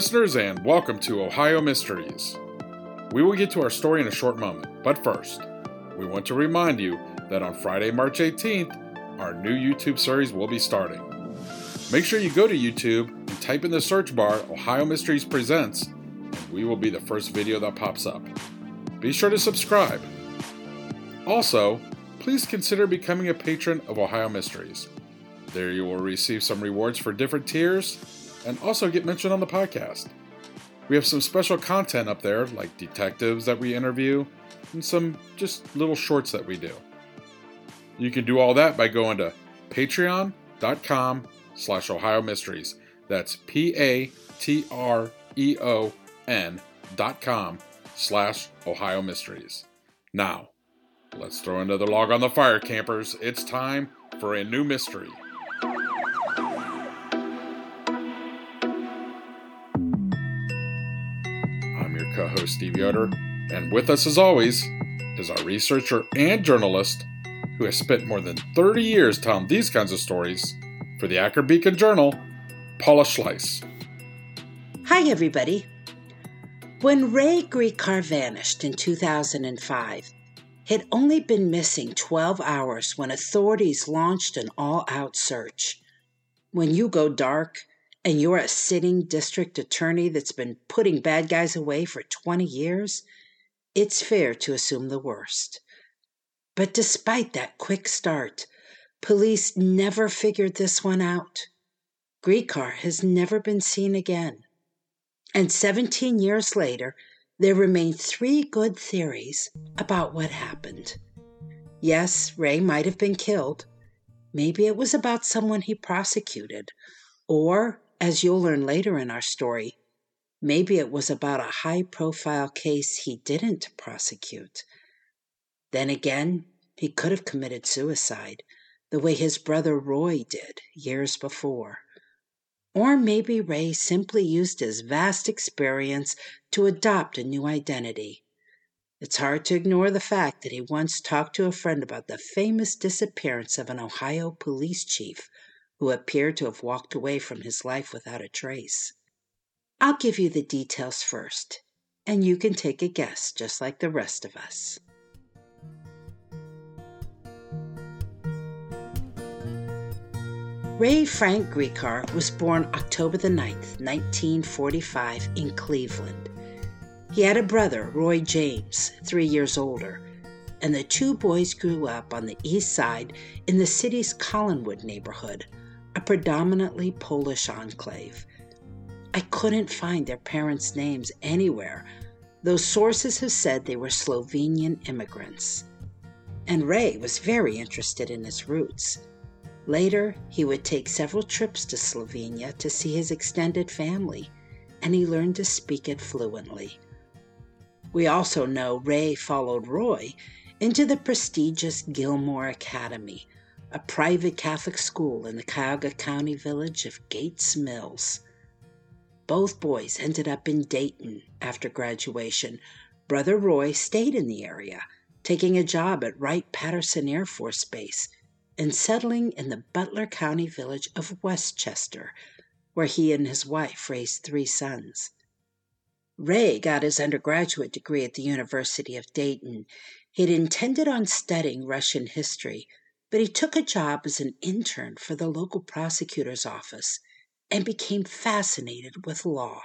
Listeners, and welcome to Ohio Mysteries. We will get to our story in a short moment, but first, we want to remind you that on Friday, March 18th, our new YouTube series will be starting. Make sure you go to YouTube and type in the search bar Ohio Mysteries Presents, and we will be the first video that pops up. Be sure to subscribe. Also, please consider becoming a patron of Ohio Mysteries. There you will receive some rewards for different tiers and also get mentioned on the podcast. We have some special content up there, like detectives that we interview, and some just little shorts that we do. You can do all that by going to patreon.com slash Ohio Mysteries. That's P-A-T-R-E-O-N dot com slash Ohio Mysteries. Now, let's throw another log on the fire, campers. It's time for a new mystery. Host, Steve Yoder, and with us, as always, is our researcher and journalist who has spent more than 30 years telling these kinds of stories for the Akron Beacon Journal, Paula Schleis. Hi, everybody. When Ray Gricar vanished in 2005, he'd only been missing 12 hours when authorities launched an all out search. When you go dark, and you're a sitting district attorney that's been putting bad guys away for 20 years, it's fair to assume the worst. But despite that quick start, police never figured this one out. Gricar has never been seen again. And 17 years later, there remain three good theories about what happened. Yes, Ray might have been killed. Maybe it was about someone he prosecuted. Or as you'll learn later in our story, maybe it was about a high profile case he didn't prosecute. Then again, he could have committed suicide, the way his brother Roy did years before. Or maybe Ray simply used his vast experience to adopt a new identity. It's hard to ignore the fact that he once talked to a friend about the famous disappearance of an Ohio police chief who appeared to have walked away from his life without a trace. I'll give you the details first, and you can take a guess just like the rest of us. Ray Frank Gricar was born October the 9th, 1945, in Cleveland. He had a brother, Roy James, three years older, and the two boys grew up on the east side in the city's Collinwood neighborhood, a predominantly Polish enclave. I couldn't find their parents' names anywhere, though sources have said they were Slovenian immigrants. And Ray was very interested in his roots. Later, he would take several trips to Slovenia to see his extended family, and he learned to speak it fluently. We also know Ray followed Roy into the prestigious Gilmour Academy, a private Catholic school in the Cuyahoga County village of Gates Mills. Both boys ended up in Dayton after graduation. Brother Roy stayed in the area, taking a job at Wright Patterson Air Force Base and settling in the Butler County village of West Chester, where he and his wife raised three sons. Ray got his undergraduate degree at the University of Dayton. He'd intended on studying Russian history, but he took a job as an intern for the local prosecutor's office and became fascinated with law.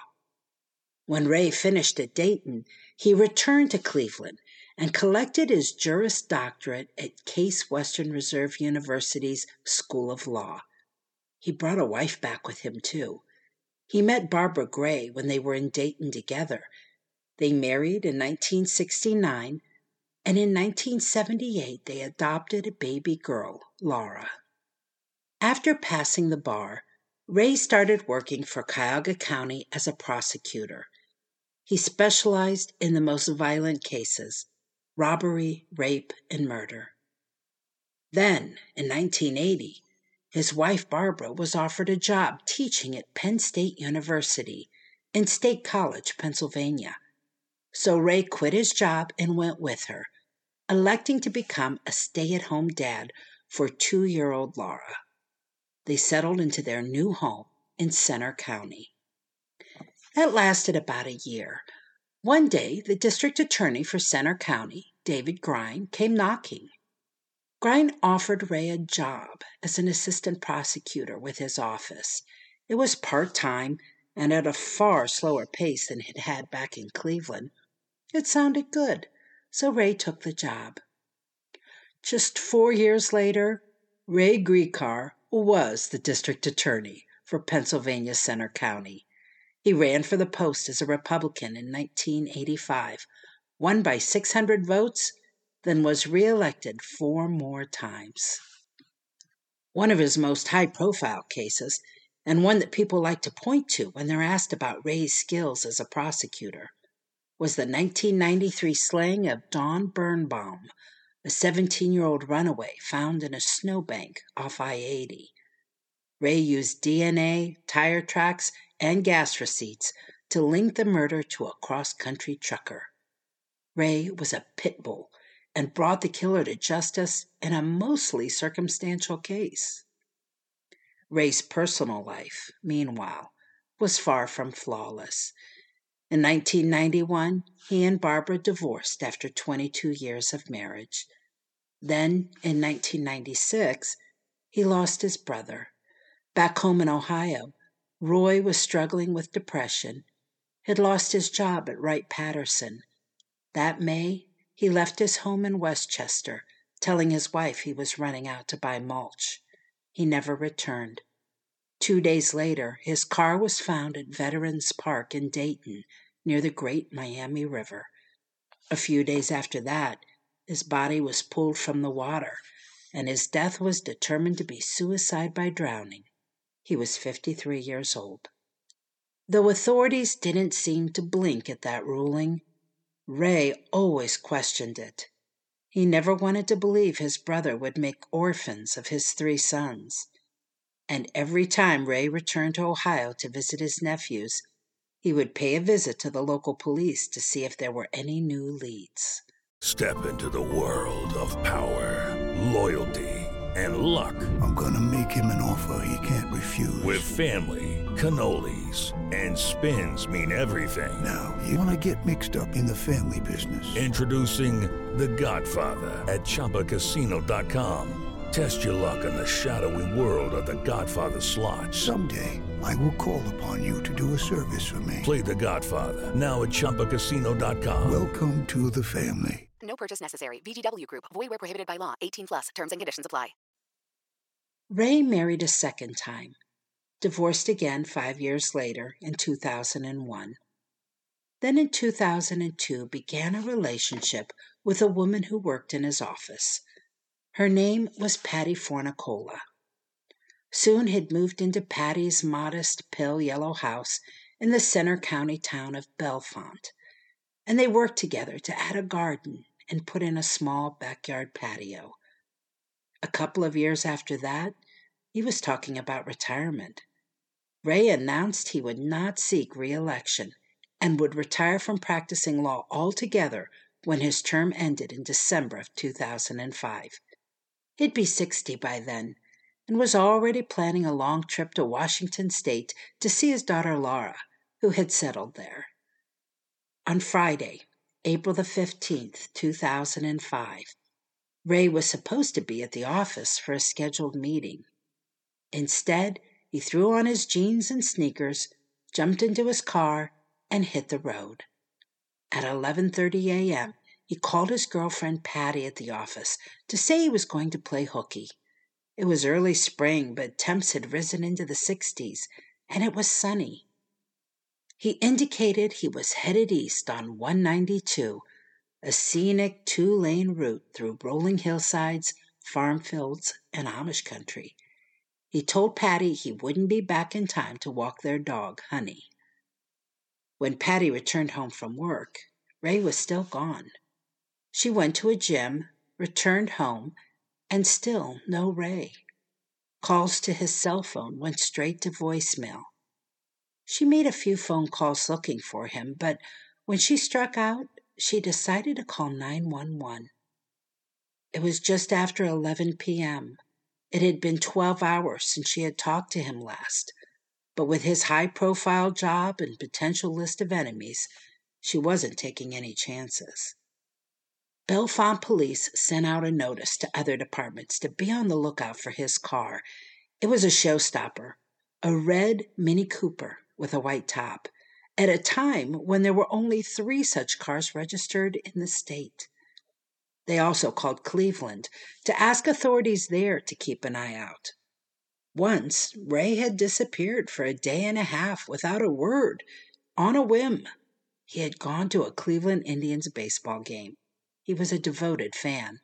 When Ray finished at Dayton, he returned to Cleveland and collected his Juris Doctorate at Case Western Reserve University's School of Law. He brought a wife back with him, too. He met Barbara Gray when they were in Dayton together. They married in 1969, and in 1978 they adopted a baby girl, Laura. After passing the bar, Ray started working for Cuyahoga County as a prosecutor. He specialized in the most violent cases robbery, rape, and murder. Then, in 1980, his wife Barbara was offered a job teaching at Penn State University in State College, Pennsylvania. So Ray quit his job and went with her, electing to become a stay at home dad for two year old Laura. They settled into their new home in Centre County. That lasted about a year. One day, the district attorney for Centre County, David Grine, came knocking. Grine offered Ray a job as an assistant prosecutor with his office. It was part time and at a far slower pace than he'd had back in Cleveland. It sounded good, so Ray took the job. Just four years later, Ray Gricar was the district attorney for Pennsylvania Centre County. He ran for the post as a Republican in 1985, won by 600 votes, then was reelected four more times. One of his most high profile cases, and one that people like to point to when they're asked about Ray's skills as a prosecutor, was the 1993 slaying of Dawn Birnbaum, a 17 year old runaway found in a snowbank off I 80. Ray used DNA, tire tracks, and gas receipts to link the murder to a cross country trucker. Ray was a pit bull and brought the killer to justice in a mostly circumstantial case. Ray's personal life, meanwhile, was far from flawless. In 1991, he and Barbara divorced after 22 years of marriage. Then, in 1996, he lost his brother. Back home in Ohio, Roy was struggling with depression, had lost his job at Wright Patterson. That May, he left his home in West Chester, telling his wife he was running out to buy mulch. He never returned. Two days later, his car was found at Veterans Park in Dayton, near the Great Miami River. A few days after that, his body was pulled from the water, and his death was determined to be suicide by drowning. He was 53 years old. Though authorities didn't seem to blink at that ruling, Ray always questioned it. He never wanted to believe his brother would make orphans of his three sons. And every time Ray returned to Ohio to visit his nephews, he would pay a visit to the local police to see if there were any new leads. Step into the world of power, loyalty, and luck. I'm gonna make him an offer he can't refuse. With family, cannolis, and spins mean everything. Now, you wanna get mixed up in the family business. Introducing The Godfather at ChumbaCasino.com. Test your luck in the shadowy world of The Godfather slot. Someday, I will call upon you to do a service for me. Play The Godfather now at ChumbaCasino.com. Welcome to the family. No purchase necessary. VGW Group. Void where prohibited by law. 18 plus. Terms and conditions apply. Ray married a second time, divorced again five years later in 2001. Then in 2002 began a relationship with a woman who worked in his office. Her name was Patty Fornicola. Soon had moved into Patty's modest pale yellow house in the Centre County town of Bellefonte, and they worked together to add a garden and put in a small backyard patio. A couple of years after that, he was talking about retirement. Ray announced he would not seek re election and would retire from practicing law altogether when his term ended in December of 2005. He'd be 60 by then and was already planning a long trip to Washington State to see his daughter Laura, who had settled there. On Friday, April the 15th, 2005, Ray was supposed to be at the office for a scheduled meeting. Instead, he threw on his jeans and sneakers, jumped into his car, and hit the road. At 11:30 a.m., he called his girlfriend Patty at the office to say he was going to play hooky. It was early spring, but temps had risen into the 60s, and it was sunny. He indicated he was headed east on 192, a scenic two lane route through rolling hillsides, farm fields, and Amish country. He told Patty he wouldn't be back in time to walk their dog, Honey. When Patty returned home from work, Ray was still gone. She went to a gym, returned home, and still no Ray. Calls to his cell phone went straight to voicemail. She made a few phone calls looking for him, but when she struck out, she decided to call 911. It was just after 11 p.m. It had been 12 hours since she had talked to him last, but with his high profile job and potential list of enemies, she wasn't taking any chances. Bellefonte police sent out a notice to other departments to be on the lookout for his car. It was a showstopper, a red Mini Cooper with a white top, at a time when there were only three such cars registered in the state. They also called Cleveland to ask authorities there to keep an eye out. Once, Ray had disappeared for a day and a half without a word, on a whim. He had gone to a Cleveland Indians baseball game. He was a devoted fan.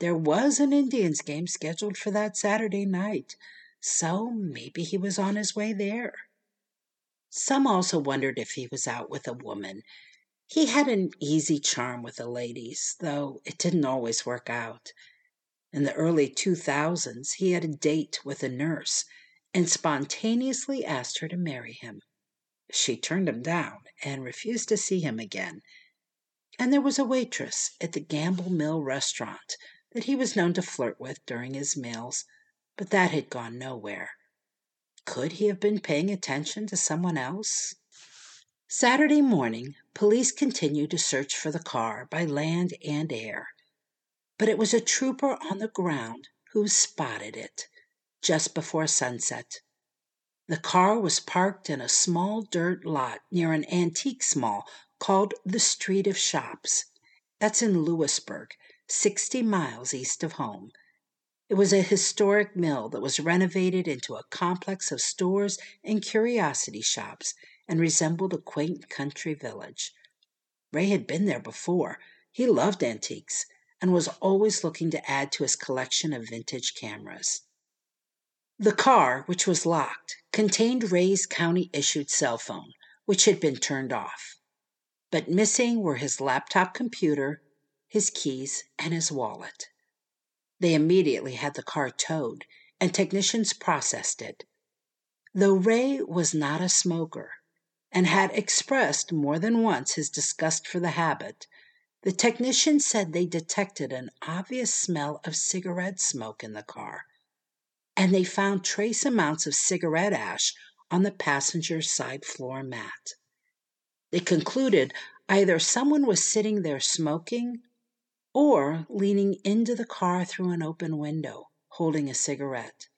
There was an Indians game scheduled for that Saturday night, so maybe he was on his way there. Some also wondered if he was out with a woman. He had an easy charm with the ladies, though it didn't always work out. In the early 2000s, he had a date with a nurse and spontaneously asked her to marry him. She turned him down and refused to see him again. And there was a waitress at the Gamble Mill restaurant that he was known to flirt with during his meals, but that had gone nowhere. Could he have been paying attention to someone else? Saturday morning, police continued to search for the car by land and air. But it was a trooper on the ground who spotted it just before sunset. The car was parked in a small dirt lot near an antique mall called the Street of Shops. That's in Lewisburg, 60 miles east of home. It was a historic mill that was renovated into a complex of stores and curiosity shops and resembled a quaint country village. Ray had been there before. He loved antiques and was always looking to add to his collection of vintage cameras. The car, which was locked, contained Ray's county issued cell phone, which had been turned off. But missing were his laptop computer, his keys, and his wallet. They immediately had the car towed, and technicians processed it. Though Ray was not a smoker and had expressed more than once his disgust for the habit, the technicians said they detected an obvious smell of cigarette smoke in the car, and they found trace amounts of cigarette ash on the passenger side floor mat. They concluded either someone was sitting there smoking or leaning into the car through an open window, holding a cigarette.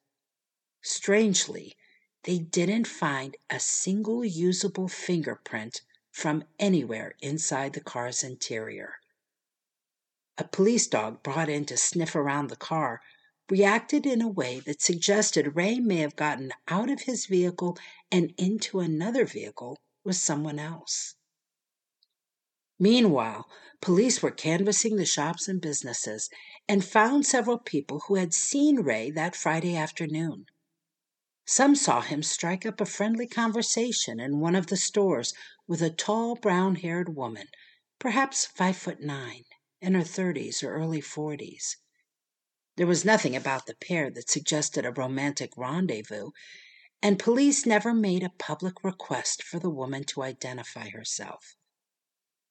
Strangely, they didn't find a single usable fingerprint from anywhere inside the car's interior. A police dog brought in to sniff around the car reacted in a way that suggested Ray may have gotten out of his vehicle and into another vehicle with someone else. Meanwhile, police were canvassing the shops and businesses and found several people who had seen Ray that Friday afternoon. Some saw him strike up a friendly conversation in one of the stores with a tall brown haired woman, perhaps five foot nine, in her thirties or early forties. There was nothing about the pair that suggested a romantic rendezvous, and police never made a public request for the woman to identify herself.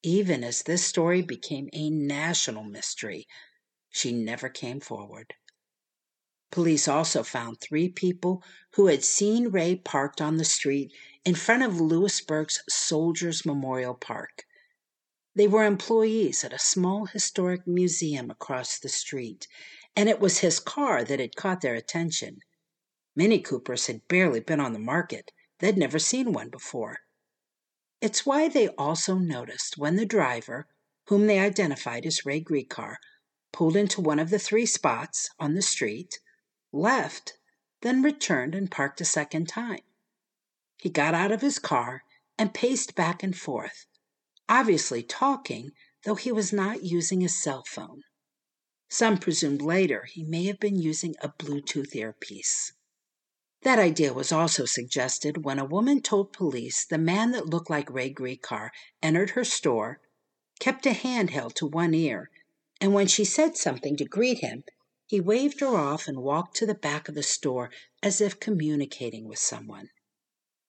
Even as this story became a national mystery, she never came forward. Police also found three people who had seen Ray parked on the street in front of Lewisburg's Soldiers Memorial Park. They were employees at a small historic museum across the street, and it was his car that had caught their attention. Mini Coopers had barely been on the market, they'd never seen one before. It's why they also noticed when the driver, whom they identified as Ray Gricar, pulled into one of the three spots on the street, left, then returned and parked a second time. He got out of his car and paced back and forth, obviously talking, though he was not using his cell phone. Some presumed later he may have been using a Bluetooth earpiece. That idea was also suggested when a woman told police the man that looked like Ray Gricar entered her store, kept a hand held to one ear, and when she said something to greet him, he waved her off and walked to the back of the store as if communicating with someone.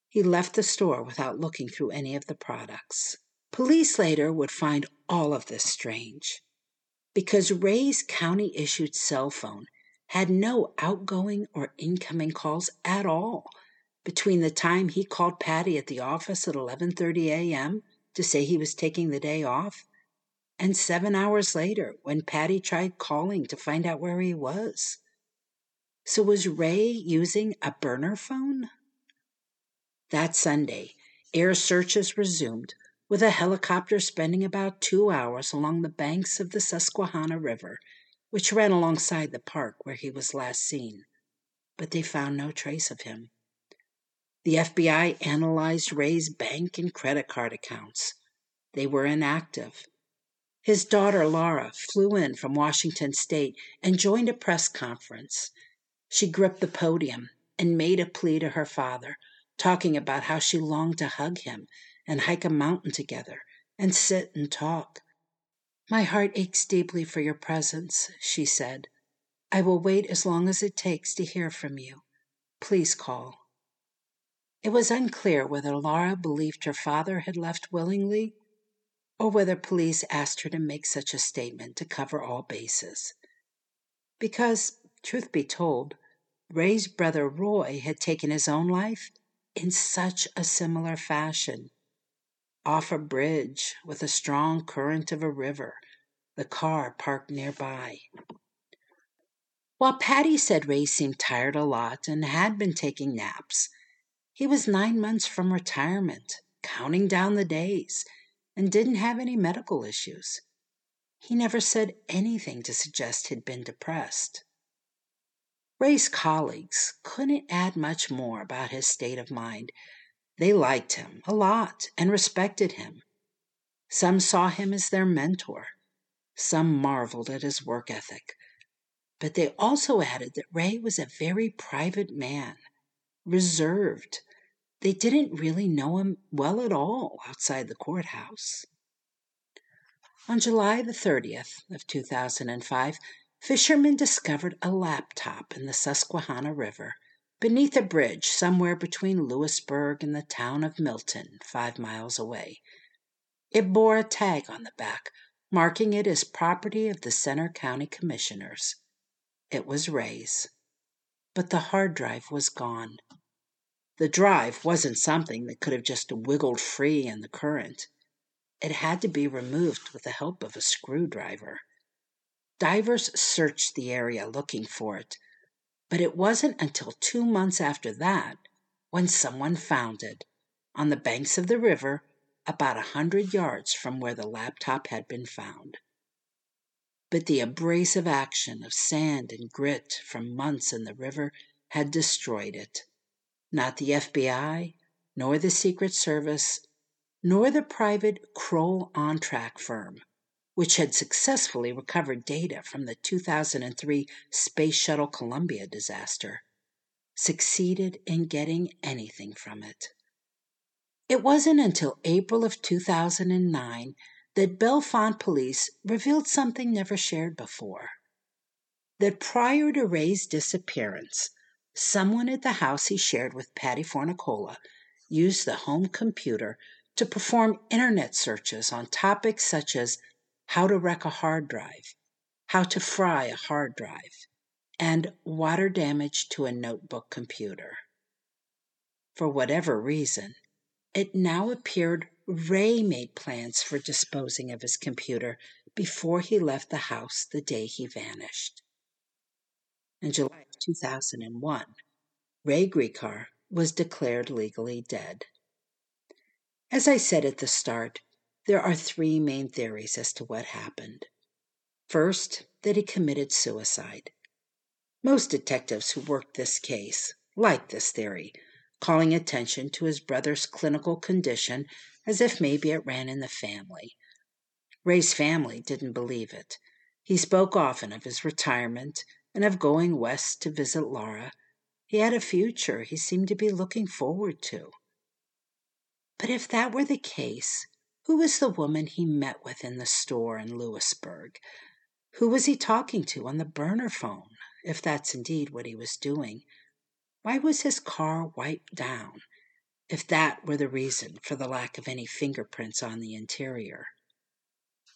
He left the store without looking through any of the products. Police later would find all of this strange because Ray's county issued cell phone had no outgoing or incoming calls at all between the time he called Patty at the office at 11:30 a.m. to say he was taking the day off and 7 hours later when Patty tried calling to find out where he was. So was Ray using a burner phone? That Sunday, air searches resumed with a helicopter spending about 2 hours along the banks of the Susquehanna River which ran alongside the park where he was last seen, but they found no trace of him. The FBI analyzed Ray's bank and credit card accounts. They were inactive. His daughter Laura flew in from Washington State and joined a press conference. She gripped the podium and made a plea to her father, talking about how she longed to hug him and hike a mountain together and sit and talk. My heart aches deeply for your presence, she said. I will wait as long as it takes to hear from you. Please call. It was unclear whether Laura believed her father had left willingly or whether police asked her to make such a statement to cover all bases. Because, truth be told, Ray's brother Roy had taken his own life in such a similar fashion off a bridge with a strong current of a river, the car parked nearby. While Patty said Ray seemed tired a lot and had been taking naps, he was nine months from retirement, counting down the days, and didn't have any medical issues. He never said anything to suggest he'd been depressed. Ray's colleagues couldn't add much more about his state of mind they liked him a lot and respected him. Some saw him as their mentor. Some marveled at his work ethic. But they also added that Ray was a very private man, reserved. They didn't really know him well at all outside the courthouse. On July the 30th of 2005, fishermen discovered a laptop in the Susquehanna River beneath a bridge somewhere between Lewisburg and the town of Milton, five miles away. It bore a tag on the back, marking it as property of the Centre County Commissioners. It was Ray's. But the hard drive was gone. The drive wasn't something that could have just wiggled free in the current. It had to be removed with the help of a screwdriver. Divers searched the area looking for it, but it wasn't until two months after that when someone found it on the banks of the river about a hundred yards from where the laptop had been found. But the abrasive action of sand and grit from months in the river had destroyed it. Not the FBI, nor the Secret Service, nor the private Kroll Ontrack firm which had successfully recovered data from the 2003 Space Shuttle Columbia disaster, succeeded in getting anything from it. It wasn't until April of 2009 that Bellefonte police revealed something never shared before. That prior to Ray's disappearance, someone at the house he shared with Patty Fornicola used the home computer to perform internet searches on topics such as how to wreck a hard drive, how to fry a hard drive, and water damage to a notebook computer. For whatever reason, it now appeared Ray made plans for disposing of his computer before he left the house the day he vanished. In July of 2001, Ray Gricar was declared legally dead. As I said at the start, there are three main theories as to what happened. First, that he committed suicide. Most detectives who worked this case liked this theory, calling attention to his brother's clinical condition as if maybe it ran in the family. Ray's family didn't believe it. He spoke often of his retirement and of going west to visit Laura. He had a future he seemed to be looking forward to. But if that were the case, who was the woman he met with in the store in Lewisburg? Who was he talking to on the burner phone, if that's indeed what he was doing? Why was his car wiped down, if that were the reason for the lack of any fingerprints on the interior?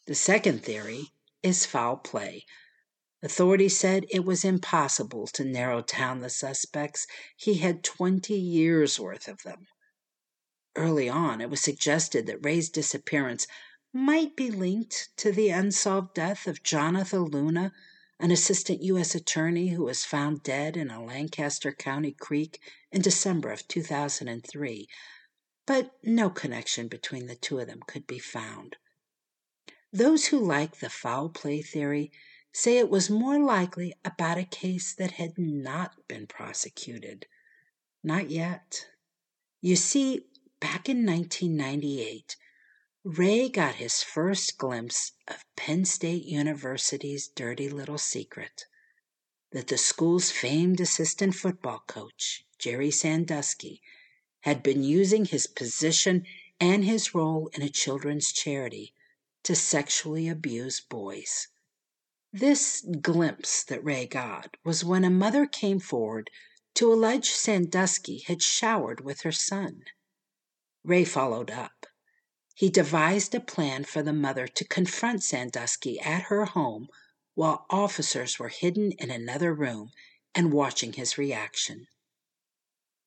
The second theory is foul play. Authorities said it was impossible to narrow down the suspects. He had 20 years worth of them. Early on, it was suggested that Ray's disappearance might be linked to the unsolved death of Jonathan Luna, an assistant U.S. attorney who was found dead in a Lancaster County creek in December of 2003, but no connection between the two of them could be found. Those who like the foul play theory say it was more likely about a case that had not been prosecuted. Not yet. You see, back in 1998, Ray got his first glimpse of Penn State University's dirty little secret that the school's famed assistant football coach, Jerry Sandusky, had been using his position and his role in a children's charity to sexually abuse boys. This glimpse that Ray got was when a mother came forward to allege Sandusky had showered with her son. Ray followed up. He devised a plan for the mother to confront Sandusky at her home while officers were hidden in another room and watching his reaction.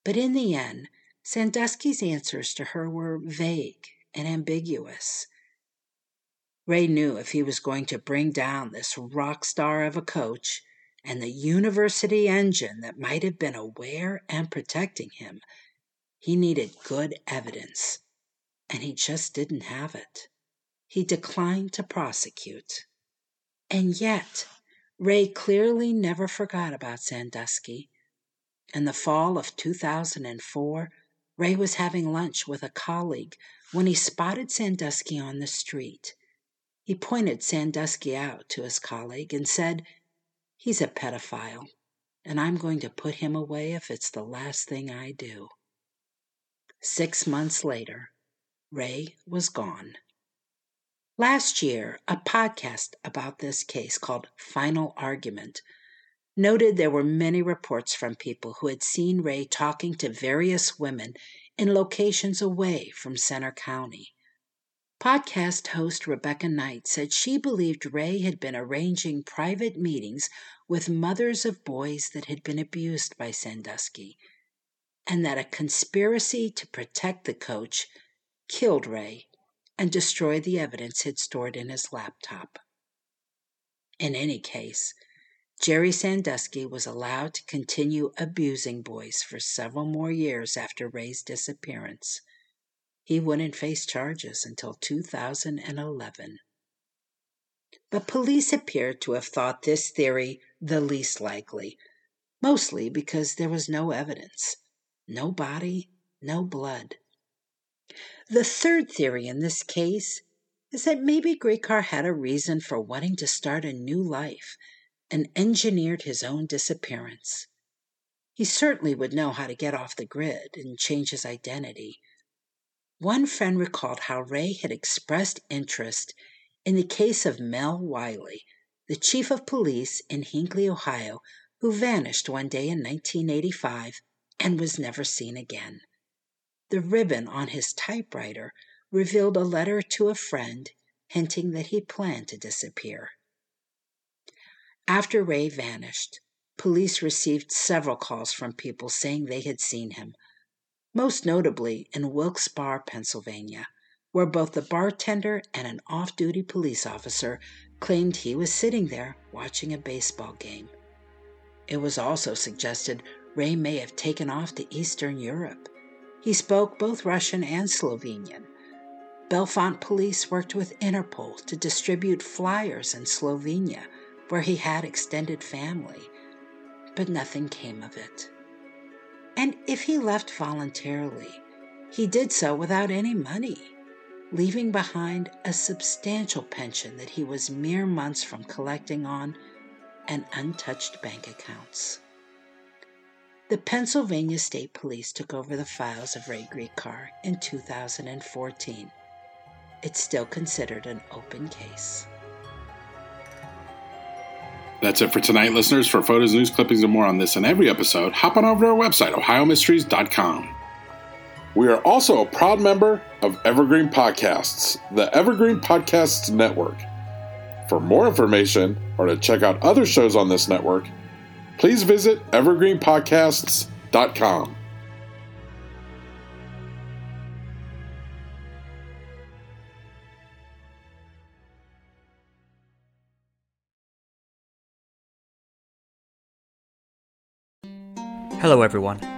But in the end, Sandusky's answers to her were vague and ambiguous. Ray knew if he was going to bring down this rock star of a coach and the university engine that might have been aware and protecting him, he needed good evidence, and he just didn't have it. He declined to prosecute. And yet, Ray clearly never forgot about Sandusky. In the fall of 2004, Ray was having lunch with a colleague when he spotted Sandusky on the street. He pointed Sandusky out to his colleague and said, He's a pedophile, and I'm going to put him away if it's the last thing I do. Six months later, Ray was gone. Last year, a podcast about this case called Final Argument noted there were many reports from people who had seen Ray talking to various women in locations away from Centre County. Podcast host Rebecca Knight said she believed Ray had been arranging private meetings with mothers of boys that had been abused by Sandusky and that a conspiracy to protect the coach killed Ray and destroyed the evidence he'd stored in his laptop. In any case, Jerry Sandusky was allowed to continue abusing boys for several more years after Ray's disappearance. He wouldn't face charges until 2011. But police appeared to have thought this theory the least likely, mostly because there was no evidence. No body, no blood. The third theory in this case is that maybe Gricar had a reason for wanting to start a new life and engineered his own disappearance. He certainly would know how to get off the grid and change his identity. One friend recalled how Ray had expressed interest in the case of Mel Wiley, the chief of police in Hinckley, Ohio, who vanished one day in 1985 and was never seen again. The ribbon on his typewriter revealed a letter to a friend hinting that he planned to disappear. After Ray vanished, police received several calls from people saying they had seen him, most notably in Wilkes-Barre, Pennsylvania, where both the bartender and an off duty police officer claimed he was sitting there watching a baseball game. It was also suggested Ray may have taken off to Eastern Europe. He spoke both Russian and Slovenian. Bellefonte police worked with Interpol to distribute flyers in Slovenia, where he had extended family, but nothing came of it. And if he left voluntarily, he did so without any money, leaving behind a substantial pension that he was mere months from collecting on and untouched bank accounts. The Pennsylvania State Police took over the files of Ray Gricar in 2014. It's still considered an open case. That's it for tonight, listeners. For photos, news clippings, and more on this and every episode, hop on over to our website, ohiomysteries.com. We are also a proud member of Evergreen Podcasts, the Evergreen Podcasts Network. For more information or to check out other shows on this network, please visit evergreenpodcasts.com. Hello, everyone.